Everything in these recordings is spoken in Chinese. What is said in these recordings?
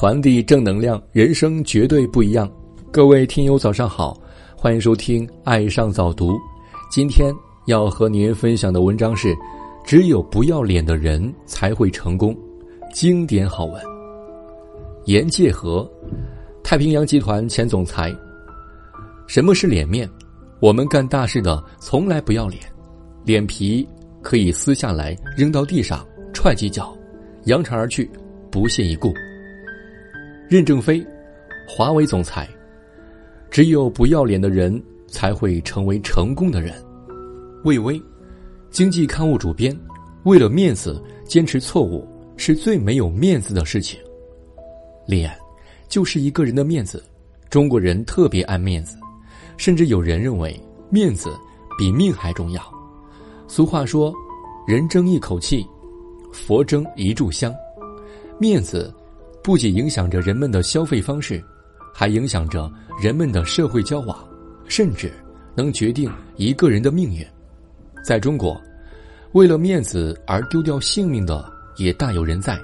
传递正能量，人生绝对不一样。各位听友，早上好，欢迎收听《爱上早读》。今天要和您分享的文章是：只有不要脸的人才会成功。经典好文。严介和，太平洋集团前总裁。什么是脸面？我们干大事的从来不要脸，脸皮可以撕下来扔到地上踹几脚，扬长而去，不屑一顾。任正非，华为总裁。只有不要脸的人才会成为成功的人。魏巍，经济刊物主编。为了面子坚持错误是最没有面子的事情。脸，就是一个人的面子。中国人特别爱面子，甚至有人认为面子比命还重要。俗话说：“人争一口气，佛争一炷香。”面子。不仅影响着人们的消费方式，还影响着人们的社会交往，甚至能决定一个人的命运。在中国，为了面子而丢掉性命的也大有人在，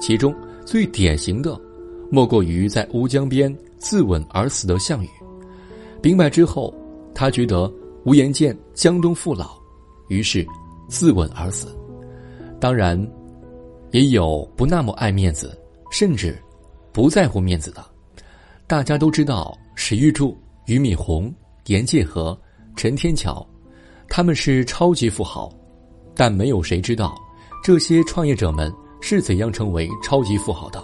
其中最典型的，莫过于在乌江边自刎而死的项羽。兵败之后，他觉得无颜见江东父老，于是自刎而死。当然，也有不那么爱面子。甚至不在乎面子的，大家都知道史玉柱、俞敏洪、严介和、陈天桥，他们是超级富豪，但没有谁知道这些创业者们是怎样成为超级富豪的，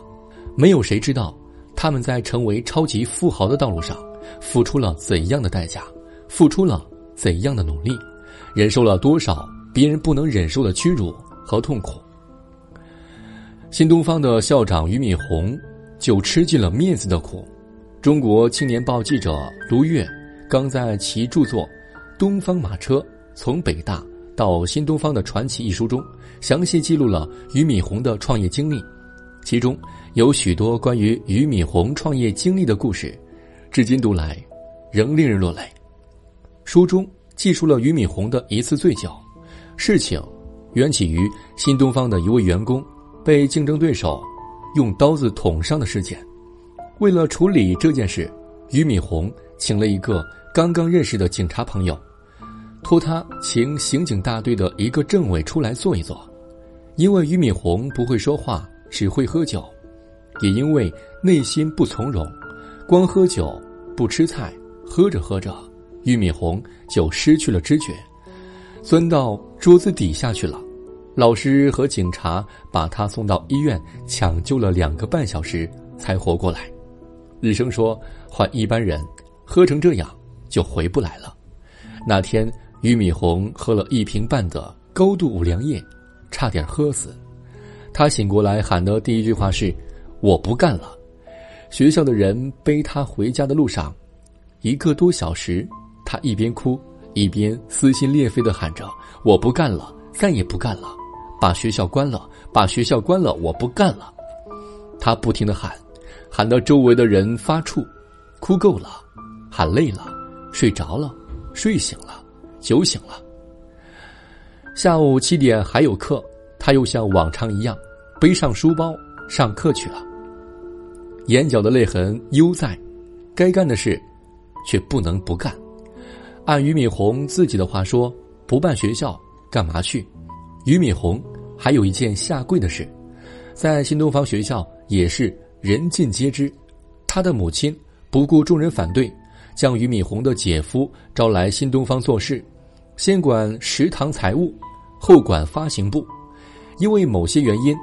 没有谁知道他们在成为超级富豪的道路上付出了怎样的代价，付出了怎样的努力，忍受了多少别人不能忍受的屈辱和痛苦。新东方的校长俞敏洪就吃尽了面子的苦。中国青年报记者卢月刚在其著作《东方马车：从北大到新东方的传奇》一书中，详细记录了俞敏洪的创业经历，其中有许多关于俞敏洪创业经历的故事，至今读来仍令人落泪。书中记述了俞敏洪的一次醉酒，事情缘起于新东方的一位员工。被竞争对手用刀子捅伤的事件，为了处理这件事，俞敏洪请了一个刚刚认识的警察朋友，托他请刑警大队的一个政委出来坐一坐。因为俞敏洪不会说话，只会喝酒，也因为内心不从容，光喝酒不吃菜，喝着喝着，俞敏洪就失去了知觉，钻到桌子底下去了。老师和警察把他送到医院抢救了两个半小时才活过来。医生说，换一般人喝成这样就回不来了。那天，俞敏洪喝了一瓶半的高度五粮液，差点喝死。他醒过来喊的第一句话是：“我不干了。”学校的人背他回家的路上，一个多小时，他一边哭一边撕心裂肺的喊着：“我不干了，再也不干了。”把学校关了！把学校关了！我不干了！他不停的喊，喊到周围的人发怵，哭够了，喊累了，睡着了，睡醒了，酒醒了。下午七点还有课，他又像往常一样背上书包上课去了。眼角的泪痕犹在，该干的事却不能不干。按俞敏洪自己的话说：“不办学校，干嘛去？”俞敏洪。还有一件下跪的事，在新东方学校也是人尽皆知。他的母亲不顾众人反对，将俞敏洪的姐夫招来新东方做事，先管食堂财务，后管发行部。因为某些原因，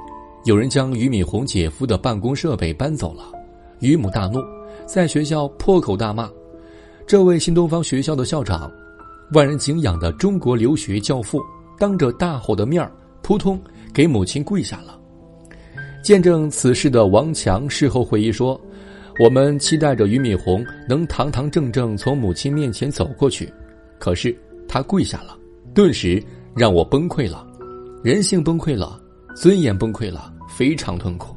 有人将俞敏洪姐夫的办公设备搬走了，俞母大怒，在学校破口大骂。这位新东方学校的校长，万人敬仰的中国留学教父，当着大伙的面儿。扑通，给母亲跪下了。见证此事的王强事后回忆说：“我们期待着俞敏洪能堂堂正正从母亲面前走过去，可是他跪下了，顿时让我崩溃了，人性崩溃了，尊严崩溃了，非常痛苦。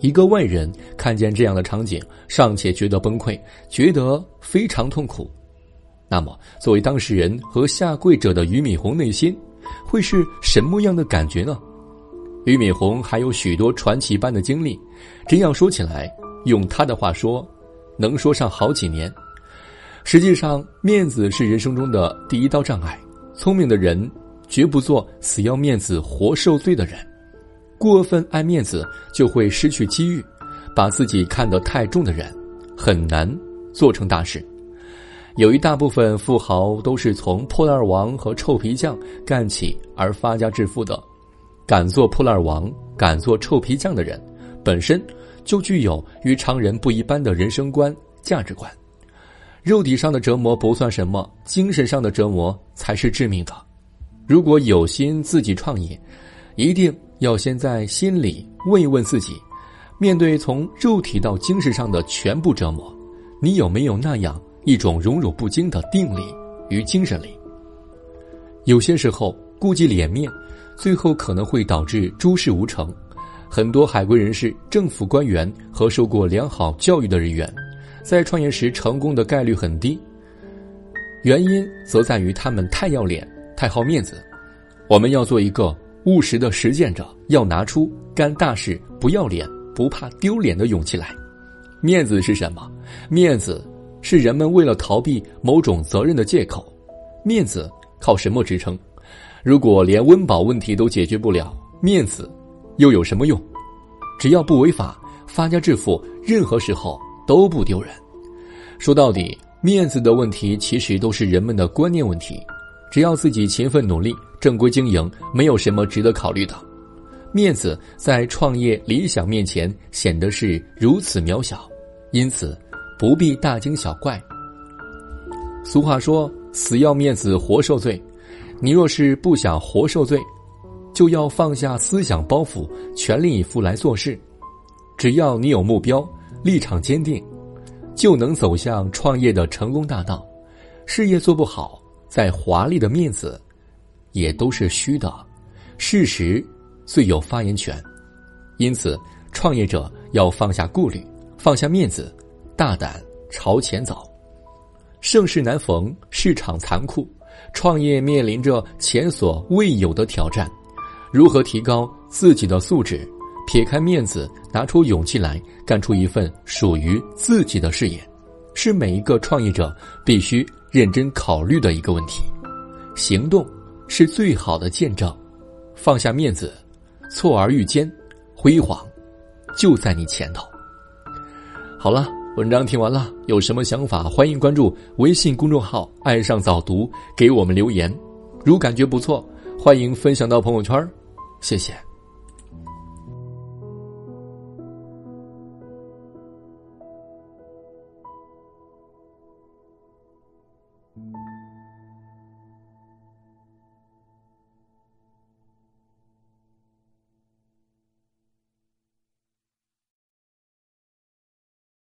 一个外人看见这样的场景，尚且觉得崩溃，觉得非常痛苦，那么作为当事人和下跪者的俞敏洪内心。”会是什么样的感觉呢？俞敏洪还有许多传奇般的经历。这样说起来，用他的话说，能说上好几年。实际上，面子是人生中的第一道障碍。聪明的人绝不做死要面子活受罪的人。过分爱面子，就会失去机遇。把自己看得太重的人，很难做成大事。有一大部分富豪都是从破烂王和臭皮匠干起而发家致富的。敢做破烂王、敢做臭皮匠的人，本身就具有与常人不一般的人生观、价值观。肉体上的折磨不算什么，精神上的折磨才是致命的。如果有心自己创业，一定要先在心里问一问自己。面对从肉体到精神上的全部折磨，你有没有那样一种荣辱不惊的定力与精神力？有些时候顾及脸面，最后可能会导致诸事无成。很多海归人士、政府官员和受过良好教育的人员，在创业时成功的概率很低。原因则在于他们太要脸、太好面子。我们要做一个务实的实践者，要拿出干大事不要脸。不怕丢脸的勇气来，面子是什么？面子是人们为了逃避某种责任的借口。面子靠什么支撑？如果连温饱问题都解决不了，面子又有什么用？只要不违法，发家致富，任何时候都不丢人。说到底，面子的问题其实都是人们的观念问题。只要自己勤奋努力，正规经营，没有什么值得考虑的。面子在创业理想面前显得是如此渺小，因此不必大惊小怪。俗话说：“死要面子活受罪。”你若是不想活受罪，就要放下思想包袱，全力以赴来做事。只要你有目标，立场坚定，就能走向创业的成功大道。事业做不好，再华丽的面子也都是虚的。事实。最有发言权，因此，创业者要放下顾虑，放下面子，大胆朝前走。盛世难逢，市场残酷，创业面临着前所未有的挑战。如何提高自己的素质，撇开面子，拿出勇气来干出一份属于自己的事业，是每一个创业者必须认真考虑的一个问题。行动是最好的见证，放下面子。错而愈坚，辉煌就在你前头。好了，文章听完了，有什么想法，欢迎关注微信公众号“爱上早读”，给我们留言。如感觉不错，欢迎分享到朋友圈，谢谢。